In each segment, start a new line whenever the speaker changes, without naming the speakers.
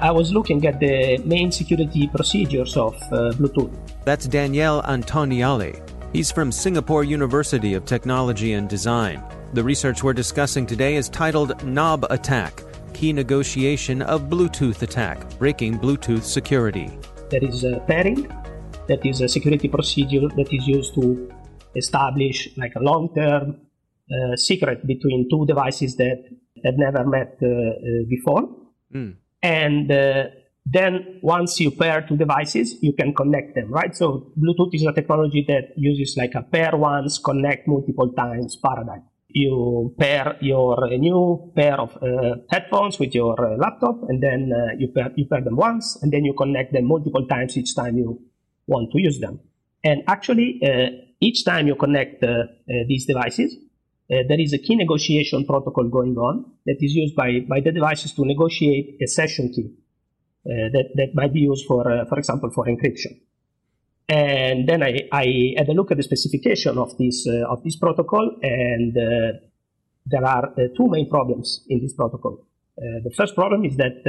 I was looking at the main security procedures of uh, Bluetooth.
That's Danielle Antonioli. He's from Singapore University of Technology and Design. The research we're discussing today is titled Knob Attack Key Negotiation of Bluetooth Attack Breaking Bluetooth Security.
There is a pairing, that is a security procedure that is used to establish like a long term uh, secret between two devices that have never met uh, uh, before.
Mm.
And uh, then once you pair two devices, you can connect them, right? So Bluetooth is a technology that uses like a pair once, connect multiple times paradigm. You pair your new pair of uh, headphones with your uh, laptop, and then uh, you pair you pair them once, and then you connect them multiple times each time you want to use them. And actually, uh, each time you connect uh, uh, these devices, there is a key negotiation protocol going on that is used by, by the devices to negotiate a session key. Uh, that, that might be used for, uh, for example, for encryption. And then I, I had a look at the specification of this, uh, of this protocol, and there are two main problems in this protocol. the first problem is that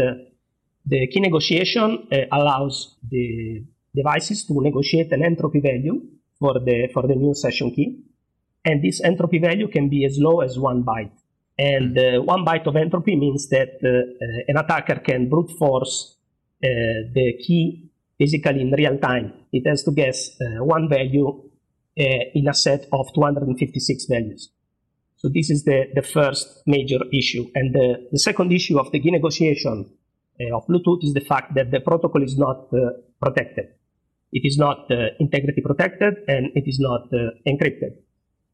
the key negotiation allows the devices to negotiate an entropy value for the, for the new session key. And this entropy value can be as low as one byte. And uh, one byte of entropy means that uh, an attacker can brute force uh, the key basically in real time. It has to guess uh, one value uh, in a set of 256 values. So this is the, the first major issue. And the, the second issue of the key negotiation of Bluetooth is the fact that the protocol is not protected. It is not integrity protected and it is not encrypted.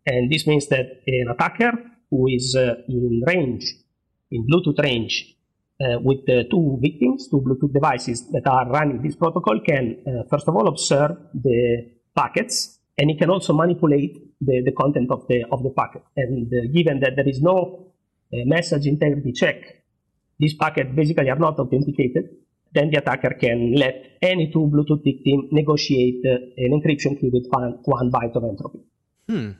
And this means that an attacker who is uh, in range, in Bluetooth range, uh, with the two victims, two Bluetooth devices that are running this protocol can, uh, first of all, observe the packets, and it can also manipulate the, the content of the, of the packet. And uh, given that there is no uh, message integrity check, these packets basically are not authenticated, then the attacker can let any two Bluetooth victims negotiate uh, an encryption key with one, one byte of entropy.
Hmm.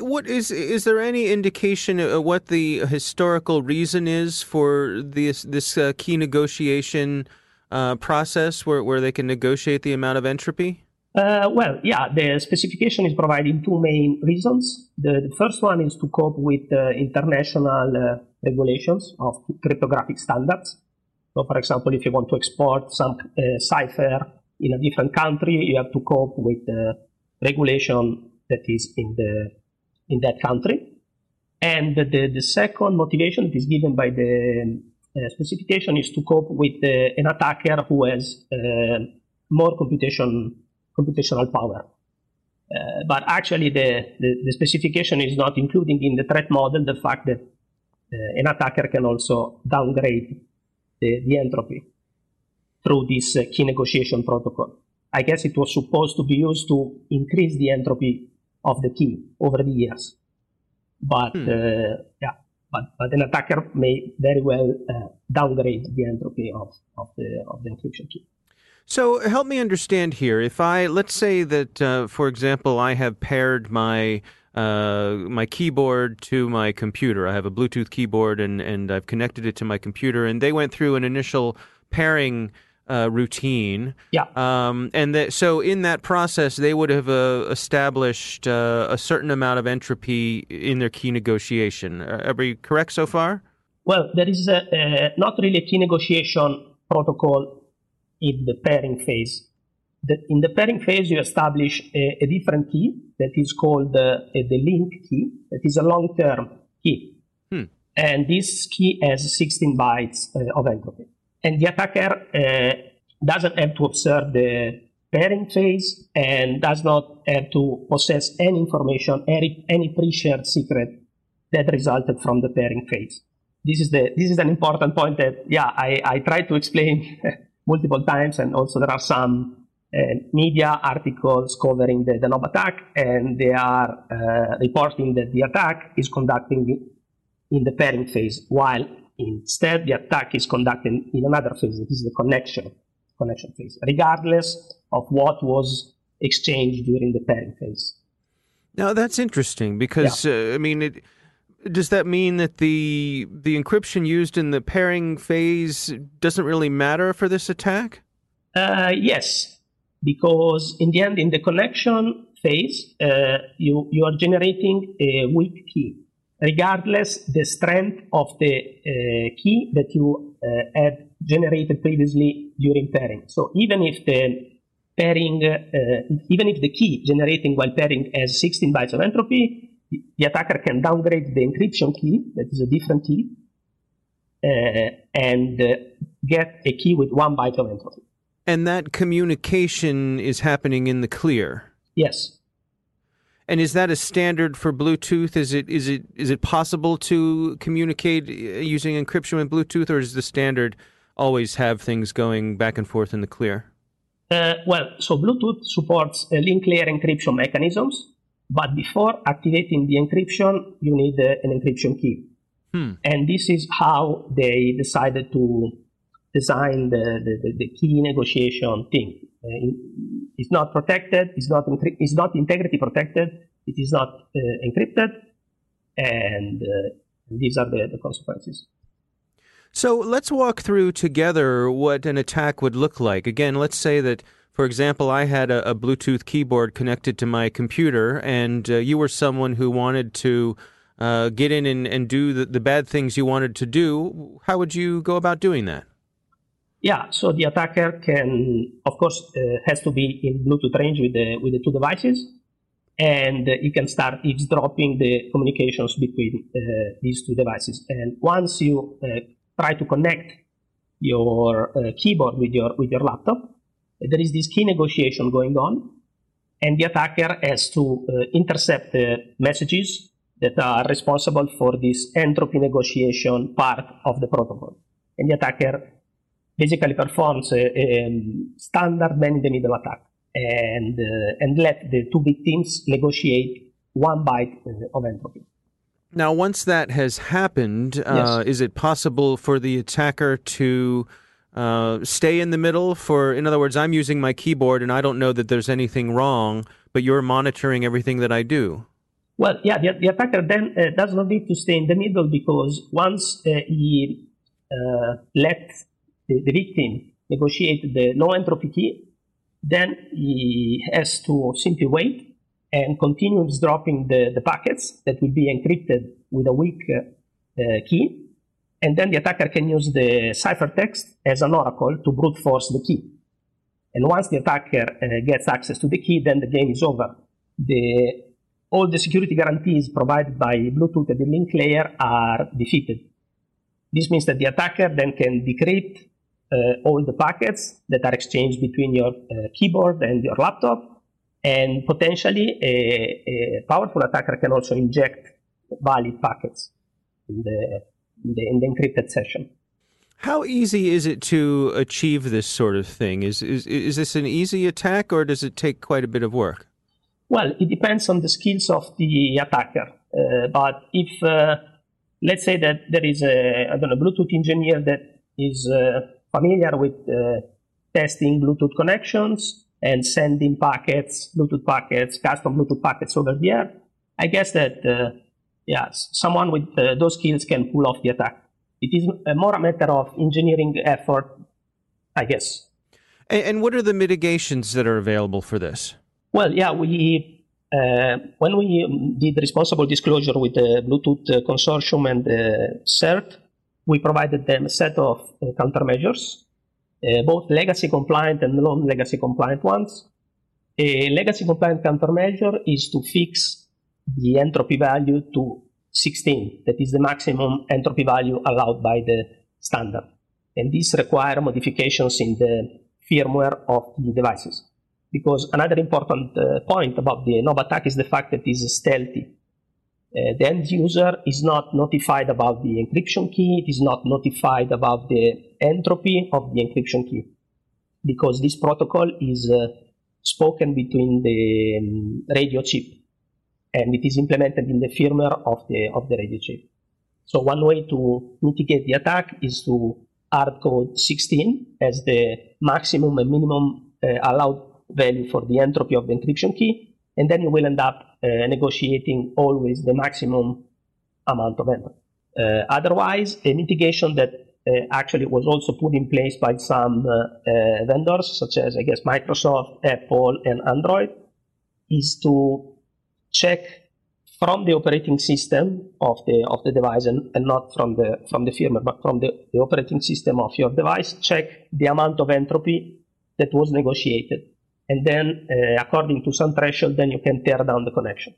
What is is there any indication of what the historical reason is for this this uh, key negotiation uh, process where where they can negotiate the amount of entropy?
Uh, well, yeah, the specification is providing two main reasons. The, the first one is to cope with uh, international uh, regulations of cryptographic standards. So, for example, if you want to export some uh, cipher in a different country, you have to cope with the regulation that is in the in that country. And the, the second motivation that is given by the uh, specification is to cope with uh, an attacker who has more computation computational power. Uh, but actually, the, the, the, specification is not including in the threat model the fact that uh, an attacker can also downgrade the, the entropy through this uh, key negotiation protocol. I guess it was supposed to be used to increase the entropy of the key over the years. But hmm. Uh, yeah, but, but an attacker may very well uh, downgrade the entropy of, of, the, of the encryption key.
So help me understand here. If I let's say that, uh, for example, I have paired my uh, my keyboard to my computer. I have a Bluetooth keyboard and and I've connected it to my computer, and they went through an initial pairing. Uh, routine.
Yeah.
Um, and that, so in that process, they would have uh, established uh, a certain amount of entropy in their key negotiation. Are we correct so far?
Well, there is a, not really a key negotiation protocol in the pairing phase. The, in the pairing phase, you establish a, a different key that is called uh, the link key, that is a long term key. Hmm. And this key has 16 bytes uh, of entropy. And the attacker uh, doesn't have to observe the pairing phase and does not have to possess any information, any, any pre-shared secret that resulted from the pairing phase. This is the this is an important point that yeah I, I try to explain multiple times, and also there are some uh, media articles covering the, Knob attack, and they are uh, reporting that the attack is conducting in the pairing phase, while instead the attack is conducted in another phase, that is the connection connection phase, regardless of what was exchanged during the pairing phase.
Now that's interesting because yeah. uh, I mean it does that mean that the the encryption used in the pairing phase doesn't really matter for this attack?
Uh, yes, because in the end, in the connection phase, uh, you you are generating a weak key, regardless the strength of the uh, key that you uh, had generated previously during pairing. So even if the pairing, uh, even if the key generating while pairing has 16 bytes of entropy, the attacker can downgrade the encryption key, that is a different key, uh, and uh, get a key with one byte of entropy.
And that communication is happening in the clear.
Yes.
And is that a standard for Bluetooth? Is it is it is it possible to communicate uh, using encryption with Bluetooth, or is the standard always have things going back and forth in the clear?
Uh, well, so Bluetooth supports uh, link layer encryption mechanisms, but before activating the encryption, you need uh, an encryption key. Hmm. And this is how they decided to design the, the, the key negotiation thing. Uh, it's not protected, it's not, it's not integrity protected, it is not uh, encrypted, and uh, these are the, the consequences.
So let's walk through together what an attack would look like. Again, let's say that for example, I had a, a Bluetooth keyboard connected to my computer, and uh, you were someone who wanted to uh, get in and, and do the, the bad things you wanted to do. How would you go about doing that?
Yeah, so the attacker can, of course, uh, has to be in Bluetooth range with the with the two devices, and uh, you can start eavesdropping the communications between uh, these two devices. And once you uh, try to connect your uh, keyboard with your with your laptop, there is this key negotiation going on, and the attacker has to uh, intercept the messages that are responsible for this entropy negotiation part of the protocol. And the attacker basically performs a, a standard man-in-the-middle attack and, uh, and let the two victims negotiate one byte uh, of entropy.
Now, once that has happened, uh, yes. is it possible for the attacker to uh, stay in the middle for in other words i'm using my keyboard and i don't know that there's anything wrong but you're monitoring everything that i do
well yeah the, the attacker then uh, does not need to stay in the middle because once uh, he uh, lets the, the, victim negotiate the low entropy key then he has to simply wait and continues dropping the, the packets that will be encrypted with a weak uh, uh, key. And then the attacker can use the ciphertext as an oracle to brute force the key. And once the attacker uh, gets access to the key, then the game is over. The, all the security guarantees provided by Bluetooth at the link layer are defeated. This means that the attacker then can decrypt all the packets that are exchanged between your uh, keyboard and your laptop, and potentially a, a, powerful attacker can also inject valid packets in the, in the, in the encrypted session.
How easy is it to achieve this sort of thing? Is, is, is this an easy attack or does it take quite a bit of work?
Well, it depends on the skills of the attacker. Uh, but if, uh, let's say that there is a, I don't know, Bluetooth engineer that is uh, familiar with uh, testing Bluetooth connections and sending packets, Bluetooth packets, custom Bluetooth packets over the air, I guess that, uh, yeah, someone with uh, those skills can pull off the attack. It is more a matter of engineering effort, I guess.
And, and what are the mitigations that are available for this?
Well, yeah, we uh, when we did responsible disclosure with the Bluetooth consortium and the CERT, we provided them a set of uh, countermeasures, uh, both legacy compliant and non-legacy compliant ones. A legacy compliant countermeasure is to fix the entropy value to 16. That is the maximum entropy value allowed by the standard. And these require modifications in the firmware of the devices. Because another important uh, point about the Knob attack is the fact that it is stealthy. Uh, the end user is not notified about the encryption key, it is not notified about the entropy of the encryption key. Because this protocol is uh, spoken between the um, radio chip and it is implemented in the firmware of the, of the radio chip. So one way to mitigate the attack is to hard code 16 as the maximum and minimum uh, allowed value for the entropy of the encryption key, and then you will end up negotiating always the maximum amount of entropy. Uh, otherwise, a mitigation that uh, actually was also put in place by some uh, uh, vendors, such as I guess Microsoft, Apple, and Android, is to check from the operating system of the of the device and, and not from the from the firmware, but from the, the operating system of your device, check the amount of entropy that was negotiated. And then, uh, according to some threshold, then you can tear down the connection.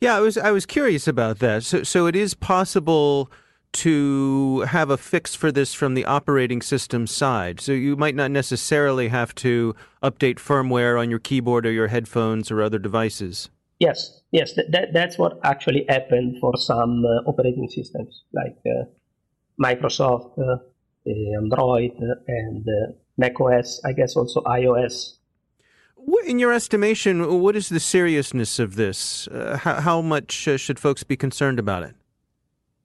Yeah, I was I was curious about that. So so it is possible to have a fix for this from the operating system side. So you might not necessarily have to update firmware on your keyboard or your headphones or other devices.
Yes, yes, that, that that's what actually happened for some uh, operating systems like uh, Microsoft, uh, Android, and uh, macOS. I guess also iOS.
In your estimation, what is the seriousness of this? Uh, how, how, much uh, should folks be concerned about it?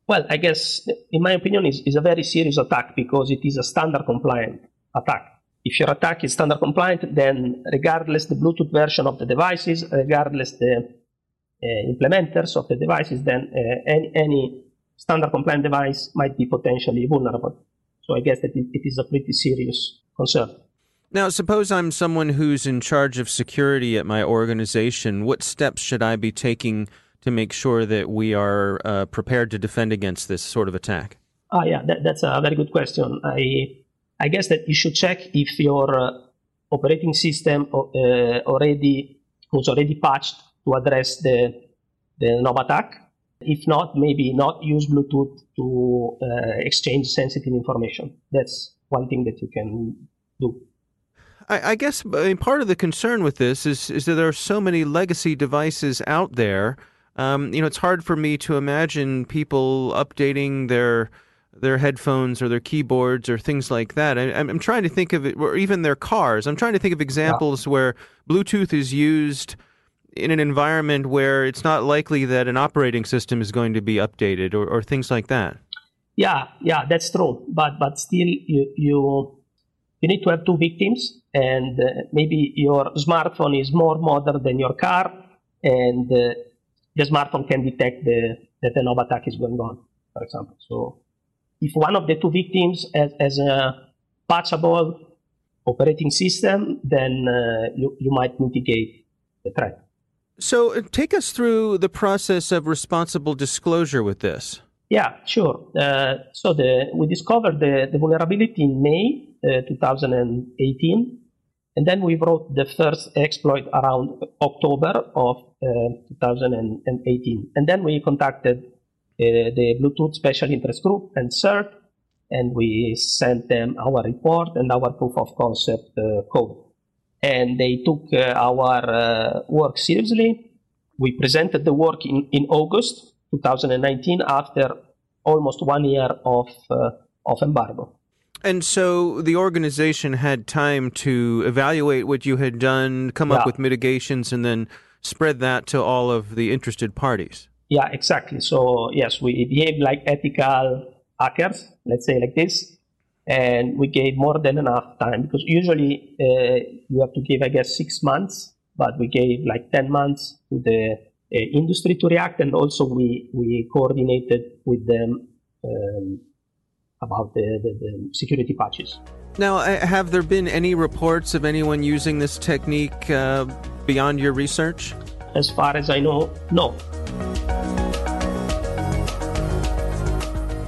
Well, I guess, in my opinion, is is a very serious attack because it is a standard compliant attack if your attack is standard compliant, then regardless the Bluetooth version of the devices, regardless the uh, implementers of the devices, then uh, any, any, standard compliant device might be potentially vulnerable. So I guess that it, it is a pretty serious concern.
Now, suppose I'm someone who's in charge of security at my organization. What steps should I be taking to make sure that we are uh, prepared to defend against this sort of attack?
Ah, yeah, that, that's a very good question. I I guess that you should check if your uh, operating system uh, already was already patched to address the the Knob attack. If not, maybe not use Bluetooth to uh, exchange sensitive information. That's one thing that you can do.
I, I guess I mean, part of the concern with this is is that there are so many legacy devices out there. Um, you know, it's hard for me to imagine people updating their their headphones or their keyboards or things like that. I, am trying to think of it, or even their cars. I'm trying to think of examples yeah. where Bluetooth is used in an environment where it's not likely that an operating system is going to be updated or, or things like that.
Yeah, yeah, that's true. But but still, you you, you need to have two victims, and uh, maybe your smartphone is more modern than your car, and uh, the smartphone can detect the that an attack is going on, for example. So if one of the two victims has, has a patchable operating system, then uh, you, you might mitigate the threat.
So, uh, take us through the process of responsible disclosure with this.
Yeah, sure. Uh, so the, we discovered the, the vulnerability in May uh, 2018, and then we wrote the first exploit around October of uh, 2018. And then we contacted uh, the Bluetooth Special Interest Group and CERT, and we sent them our report and our proof of concept uh, code. And they took uh, our work seriously. We presented the work in, in August 2019 after almost one year of, uh, of embargo.
And so the organization had time to evaluate what you had done, come yeah. up with mitigations, and then spread that to all of the interested parties.
Yeah, exactly. So, yes, we behaved like ethical hackers, let's say like this. And we gave more than enough time because usually uh, you have to give, I guess, six months, but we gave like 10 months to the industry to react, and also we we coordinated with them um, about the, the, the, security patches.
Now, uh, have there been any reports of anyone using this technique uh, beyond your research?
As far as I know, no.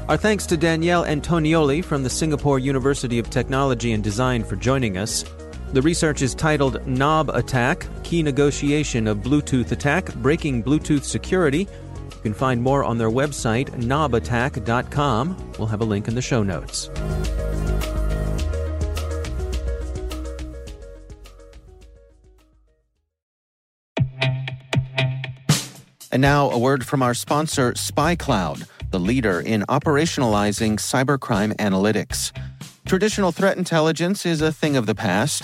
Our thanks to Danielle Antonioli from the Singapore University of Technology and Design for joining us. The research is titled Knob Attack Key Negotiation of Bluetooth Attack Breaking Bluetooth Security. You can find more on their website, knobattack.com. We'll have a link in the show notes.
And now, a word from our sponsor, SpyCloud, the leader in operationalizing cybercrime analytics. Traditional threat intelligence is a thing of the past.